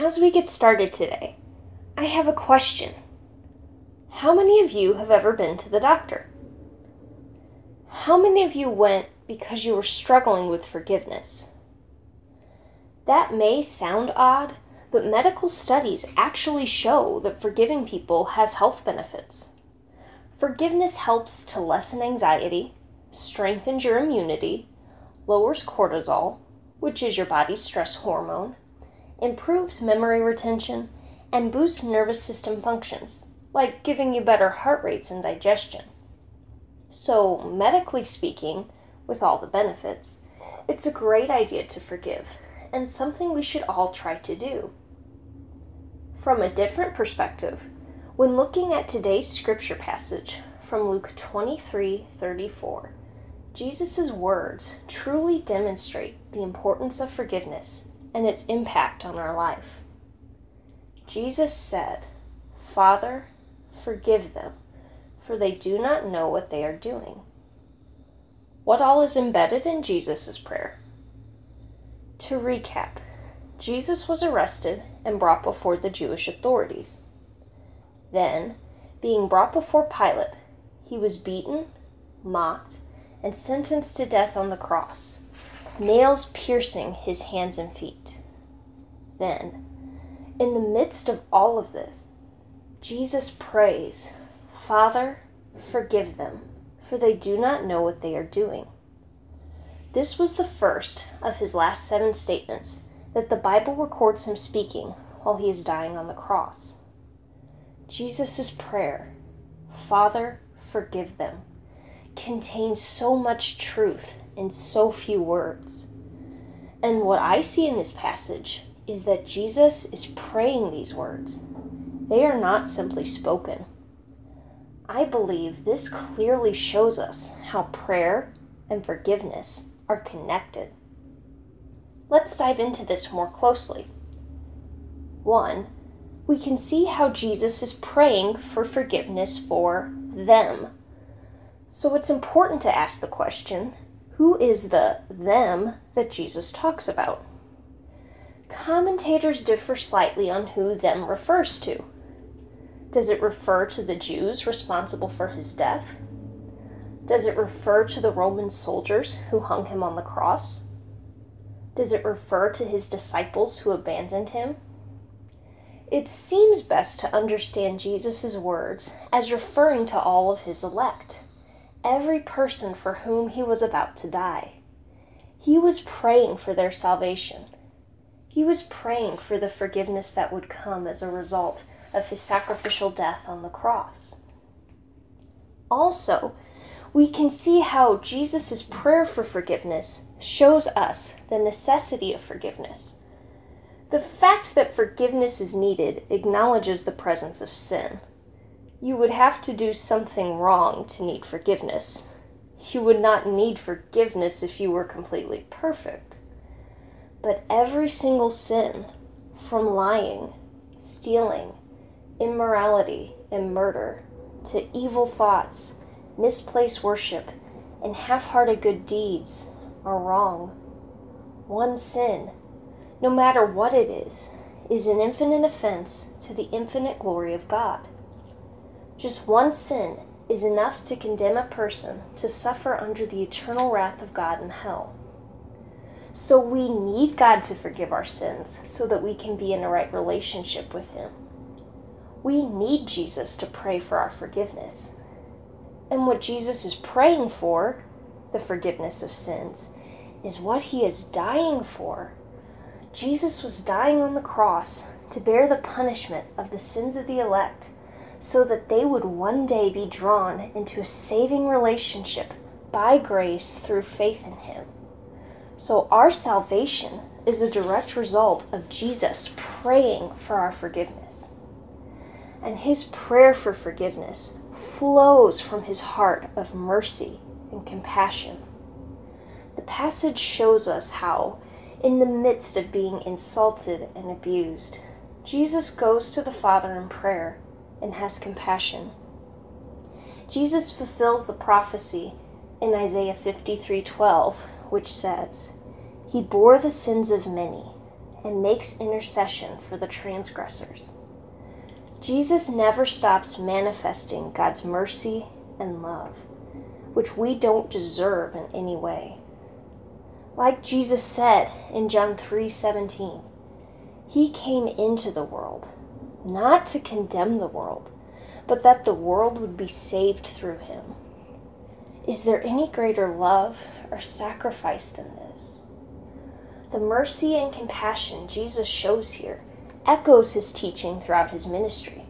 As we get started today, I have a question. How many of you have ever been to the doctor? How many of you went because you were struggling with forgiveness? That may sound odd, but medical studies actually show that forgiving people has health benefits. Forgiveness helps to lessen anxiety, strengthens your immunity, lowers cortisol, which is your body's stress hormone, improves memory retention, and boosts nervous system functions, like giving you better heart rates and digestion. So, medically speaking, with all the benefits, it's a great idea to forgive, and something we should all try to do. From a different perspective, when looking at today's scripture passage from Luke 23 34, Jesus' words truly demonstrate the importance of forgiveness and its impact on our life. Jesus said, Father, forgive them, for they do not know what they are doing. What all is embedded in Jesus' prayer? To recap, Jesus was arrested and brought before the Jewish authorities. Then, being brought before Pilate, he was beaten, mocked, and sentenced to death on the cross, nails piercing his hands and feet. Then, in the midst of all of this, Jesus prays, Father, forgive them, for they do not know what they are doing. This was the first of his last seven statements that the Bible records him speaking while he is dying on the cross. Jesus' prayer, Father, forgive them, contains so much truth in so few words. And what I see in this passage is that Jesus is praying these words. They are not simply spoken. I believe this clearly shows us how prayer and forgiveness are connected. Let's dive into this more closely. 1. We can see how Jesus is praying for forgiveness for them. So it's important to ask the question who is the them that Jesus talks about? Commentators differ slightly on who them refers to. Does it refer to the Jews responsible for his death? Does it refer to the Roman soldiers who hung him on the cross? Does it refer to his disciples who abandoned him? It seems best to understand Jesus' words as referring to all of his elect every person for whom he was about to die. He was praying for their salvation. He was praying for the forgiveness that would come as a result of his sacrificial death on the cross. Also, we can see how Jesus' prayer for forgiveness shows us the necessity of forgiveness. The fact that forgiveness is needed acknowledges the presence of sin. You would have to do something wrong to need forgiveness. You would not need forgiveness if you were completely perfect. But every single sin, from lying, stealing, immorality, and murder, to evil thoughts, misplaced worship, and half hearted good deeds, are wrong. One sin, no matter what it is, is an infinite offense to the infinite glory of God. Just one sin is enough to condemn a person to suffer under the eternal wrath of God in hell. So we need God to forgive our sins so that we can be in a right relationship with Him. We need Jesus to pray for our forgiveness. And what Jesus is praying for, the forgiveness of sins, is what He is dying for. Jesus was dying on the cross to bear the punishment of the sins of the elect so that they would one day be drawn into a saving relationship by grace through faith in Him. So, our salvation is a direct result of Jesus praying for our forgiveness. And His prayer for forgiveness flows from His heart of mercy and compassion. The passage shows us how, in the midst of being insulted and abused, Jesus goes to the Father in prayer and has compassion. Jesus fulfills the prophecy in Isaiah 53:12, which says, "He bore the sins of many and makes intercession for the transgressors. Jesus never stops manifesting God's mercy and love, which we don't deserve in any way. Like Jesus said in John 3:17, he came into the world not to condemn the world, but that the world would be saved through him. Is there any greater love or sacrifice than this? The mercy and compassion Jesus shows here echoes his teaching throughout his ministry.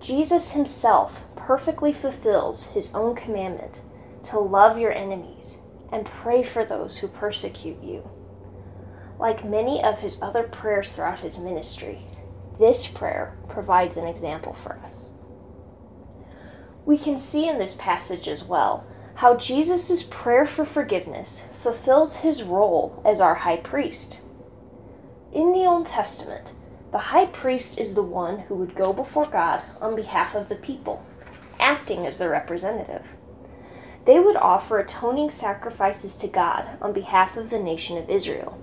Jesus himself perfectly fulfills his own commandment to love your enemies and pray for those who persecute you. Like many of his other prayers throughout his ministry, this prayer provides an example for us. We can see in this passage as well how Jesus' prayer for forgiveness fulfills his role as our high priest. In the Old Testament, the high priest is the one who would go before God on behalf of the people, acting as their representative. They would offer atoning sacrifices to God on behalf of the nation of Israel.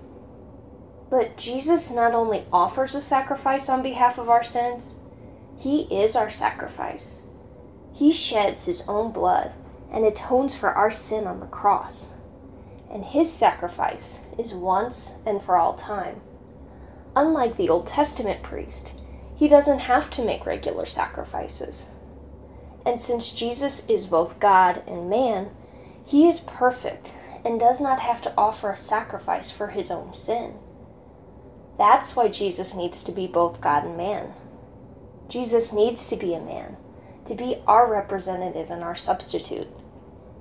But Jesus not only offers a sacrifice on behalf of our sins, he is our sacrifice. He sheds his own blood and atones for our sin on the cross. And his sacrifice is once and for all time. Unlike the Old Testament priest, he doesn't have to make regular sacrifices. And since Jesus is both God and man, he is perfect and does not have to offer a sacrifice for his own sin. That's why Jesus needs to be both God and man. Jesus needs to be a man, to be our representative and our substitute.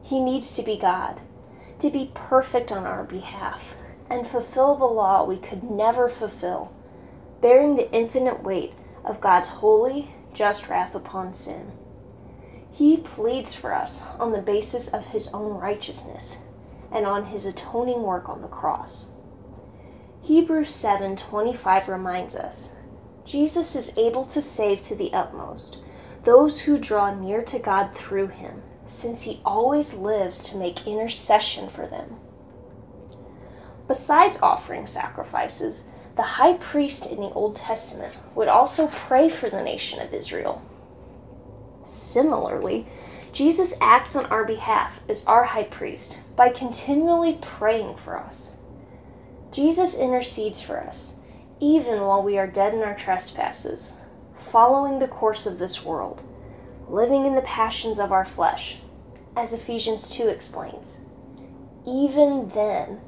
He needs to be God, to be perfect on our behalf, and fulfill the law we could never fulfill, bearing the infinite weight of God's holy, just wrath upon sin. He pleads for us on the basis of his own righteousness and on his atoning work on the cross. Hebrews 7:25 reminds us, Jesus is able to save to the utmost those who draw near to God through him, since he always lives to make intercession for them. Besides offering sacrifices, the high priest in the Old Testament would also pray for the nation of Israel. Similarly, Jesus acts on our behalf as our high priest by continually praying for us. Jesus intercedes for us, even while we are dead in our trespasses, following the course of this world, living in the passions of our flesh, as Ephesians 2 explains. Even then,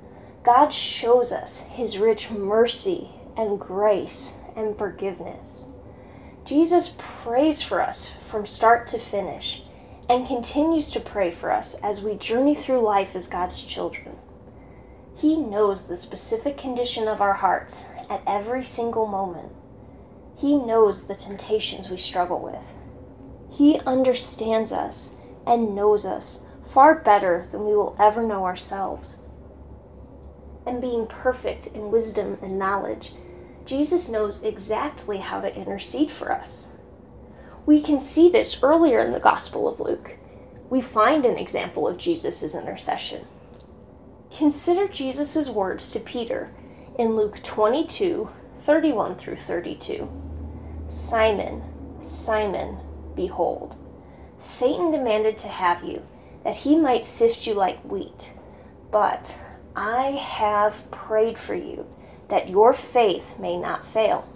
God shows us his rich mercy and grace and forgiveness. Jesus prays for us from start to finish and continues to pray for us as we journey through life as God's children. He knows the specific condition of our hearts at every single moment. He knows the temptations we struggle with. He understands us and knows us far better than we will ever know ourselves. And being perfect in wisdom and knowledge, Jesus knows exactly how to intercede for us. We can see this earlier in the Gospel of Luke. We find an example of Jesus' intercession. Consider Jesus' words to Peter in Luke 22 31 through 32. Simon, Simon, behold, Satan demanded to have you, that he might sift you like wheat. But I have prayed for you, that your faith may not fail.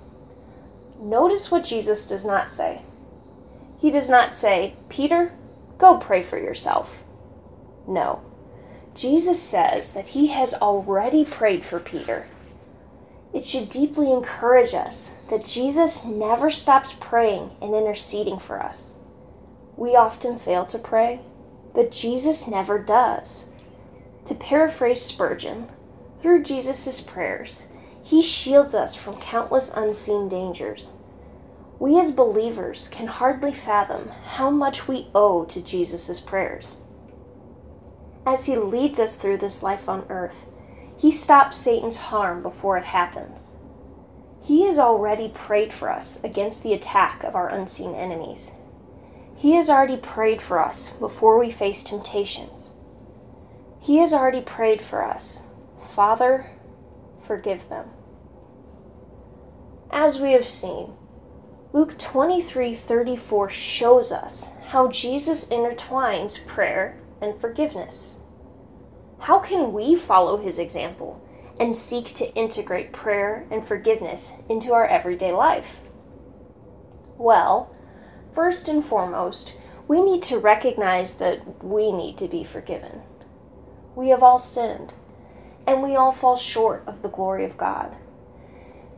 Notice what Jesus does not say. He does not say, Peter, go pray for yourself. No. Jesus says that he has already prayed for Peter. It should deeply encourage us that Jesus never stops praying and interceding for us. We often fail to pray, but Jesus never does. To paraphrase Spurgeon, through Jesus' prayers, he shields us from countless unseen dangers. We as believers can hardly fathom how much we owe to Jesus' prayers. As He leads us through this life on earth, He stops Satan's harm before it happens. He has already prayed for us against the attack of our unseen enemies. He has already prayed for us before we face temptations. He has already prayed for us Father, forgive them. As we have seen, Luke 23:34 shows us how Jesus intertwines prayer and forgiveness. How can we follow his example and seek to integrate prayer and forgiveness into our everyday life? Well, first and foremost, we need to recognize that we need to be forgiven. We have all sinned, and we all fall short of the glory of God.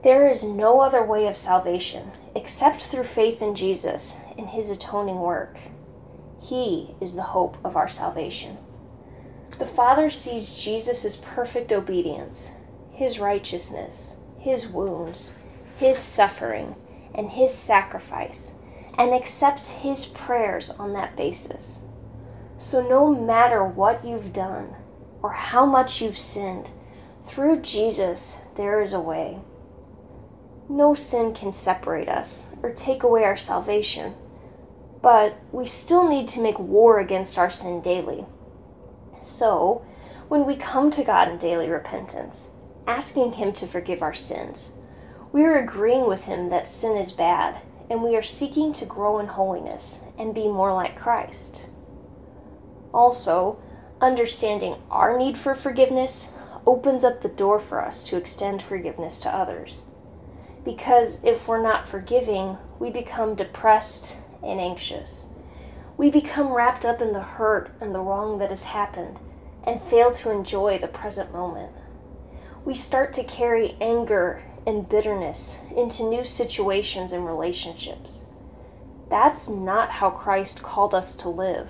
There is no other way of salvation except through faith in Jesus and his atoning work. He is the hope of our salvation. The Father sees Jesus' perfect obedience, his righteousness, his wounds, his suffering, and his sacrifice, and accepts his prayers on that basis. So, no matter what you've done or how much you've sinned, through Jesus there is a way. No sin can separate us or take away our salvation, but we still need to make war against our sin daily. So, when we come to God in daily repentance, asking Him to forgive our sins, we are agreeing with Him that sin is bad, and we are seeking to grow in holiness and be more like Christ. Also, understanding our need for forgiveness opens up the door for us to extend forgiveness to others. Because if we're not forgiving, we become depressed and anxious. We become wrapped up in the hurt and the wrong that has happened and fail to enjoy the present moment. We start to carry anger and bitterness into new situations and relationships. That's not how Christ called us to live.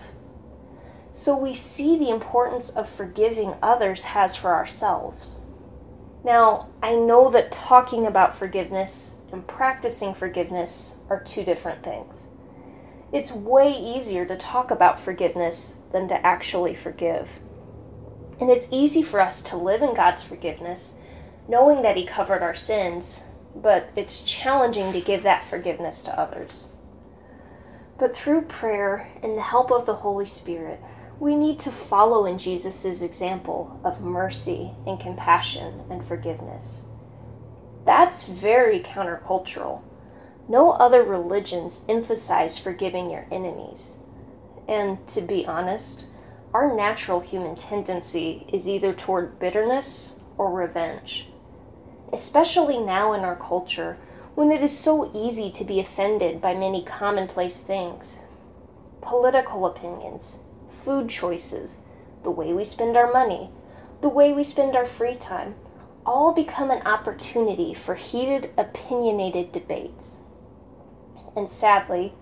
So we see the importance of forgiving others has for ourselves. Now, I know that talking about forgiveness and practicing forgiveness are two different things. It's way easier to talk about forgiveness than to actually forgive. And it's easy for us to live in God's forgiveness, knowing that He covered our sins, but it's challenging to give that forgiveness to others. But through prayer and the help of the Holy Spirit, we need to follow in Jesus' example of mercy and compassion and forgiveness. That's very countercultural. No other religions emphasize forgiving your enemies. And to be honest, our natural human tendency is either toward bitterness or revenge. Especially now in our culture, when it is so easy to be offended by many commonplace things political opinions, food choices, the way we spend our money, the way we spend our free time, all become an opportunity for heated, opinionated debates. And sadly,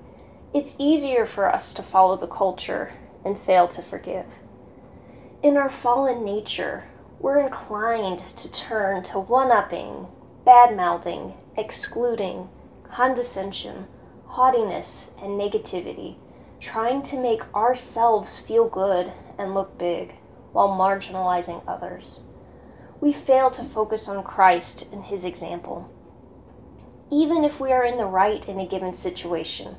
it's easier for us to follow the culture and fail to forgive. In our fallen nature, we're inclined to turn to one upping, bad mouthing, excluding, condescension, haughtiness, and negativity trying to make ourselves feel good and look big while marginalizing others. We fail to focus on Christ and his example. Even if we are in the right in a given situation,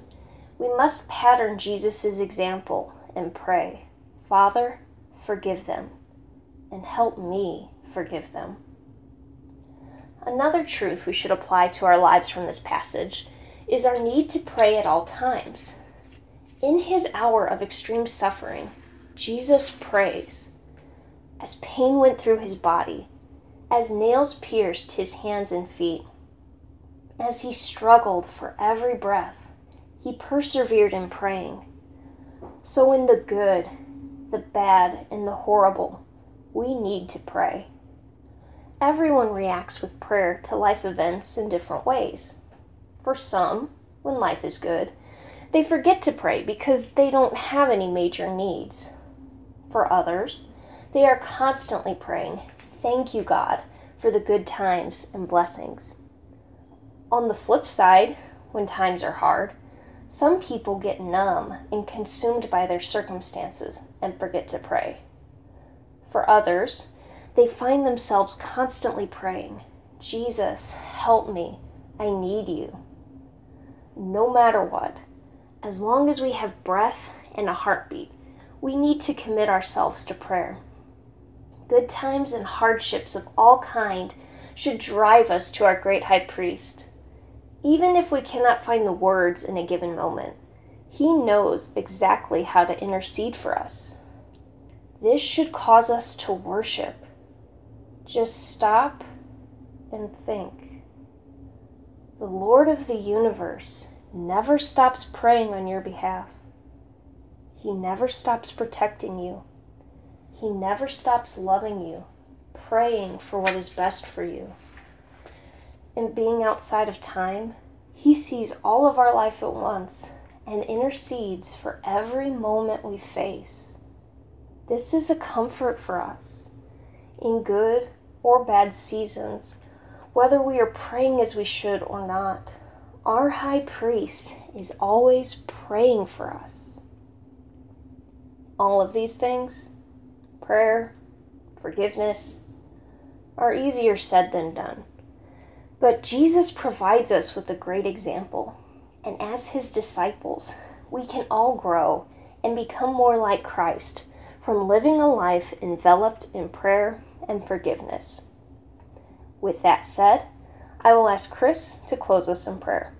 we must pattern Jesus' example and pray, Father, forgive them, and help me forgive them. Another truth we should apply to our lives from this passage is our need to pray at all times. In his hour of extreme suffering, Jesus prays. As pain went through his body, as nails pierced his hands and feet, as he struggled for every breath, he persevered in praying. So, in the good, the bad, and the horrible, we need to pray. Everyone reacts with prayer to life events in different ways. For some, when life is good, they forget to pray because they don't have any major needs. For others, they are constantly praying, Thank you, God, for the good times and blessings. On the flip side, when times are hard, some people get numb and consumed by their circumstances and forget to pray. For others, they find themselves constantly praying, Jesus, help me, I need you. No matter what, as long as we have breath and a heartbeat, we need to commit ourselves to prayer. Good times and hardships of all kind should drive us to our great high priest. Even if we cannot find the words in a given moment, He knows exactly how to intercede for us. This should cause us to worship. Just stop and think. The Lord of the universe never stops praying on your behalf. He never stops protecting you. He never stops loving you, praying for what is best for you. And being outside of time, He sees all of our life at once and intercedes for every moment we face. This is a comfort for us. In good or bad seasons, whether we are praying as we should or not, our high priest is always praying for us. All of these things, prayer, forgiveness, are easier said than done. But Jesus provides us with a great example, and as his disciples, we can all grow and become more like Christ from living a life enveloped in prayer and forgiveness. With that said, I will ask Chris to close us in prayer.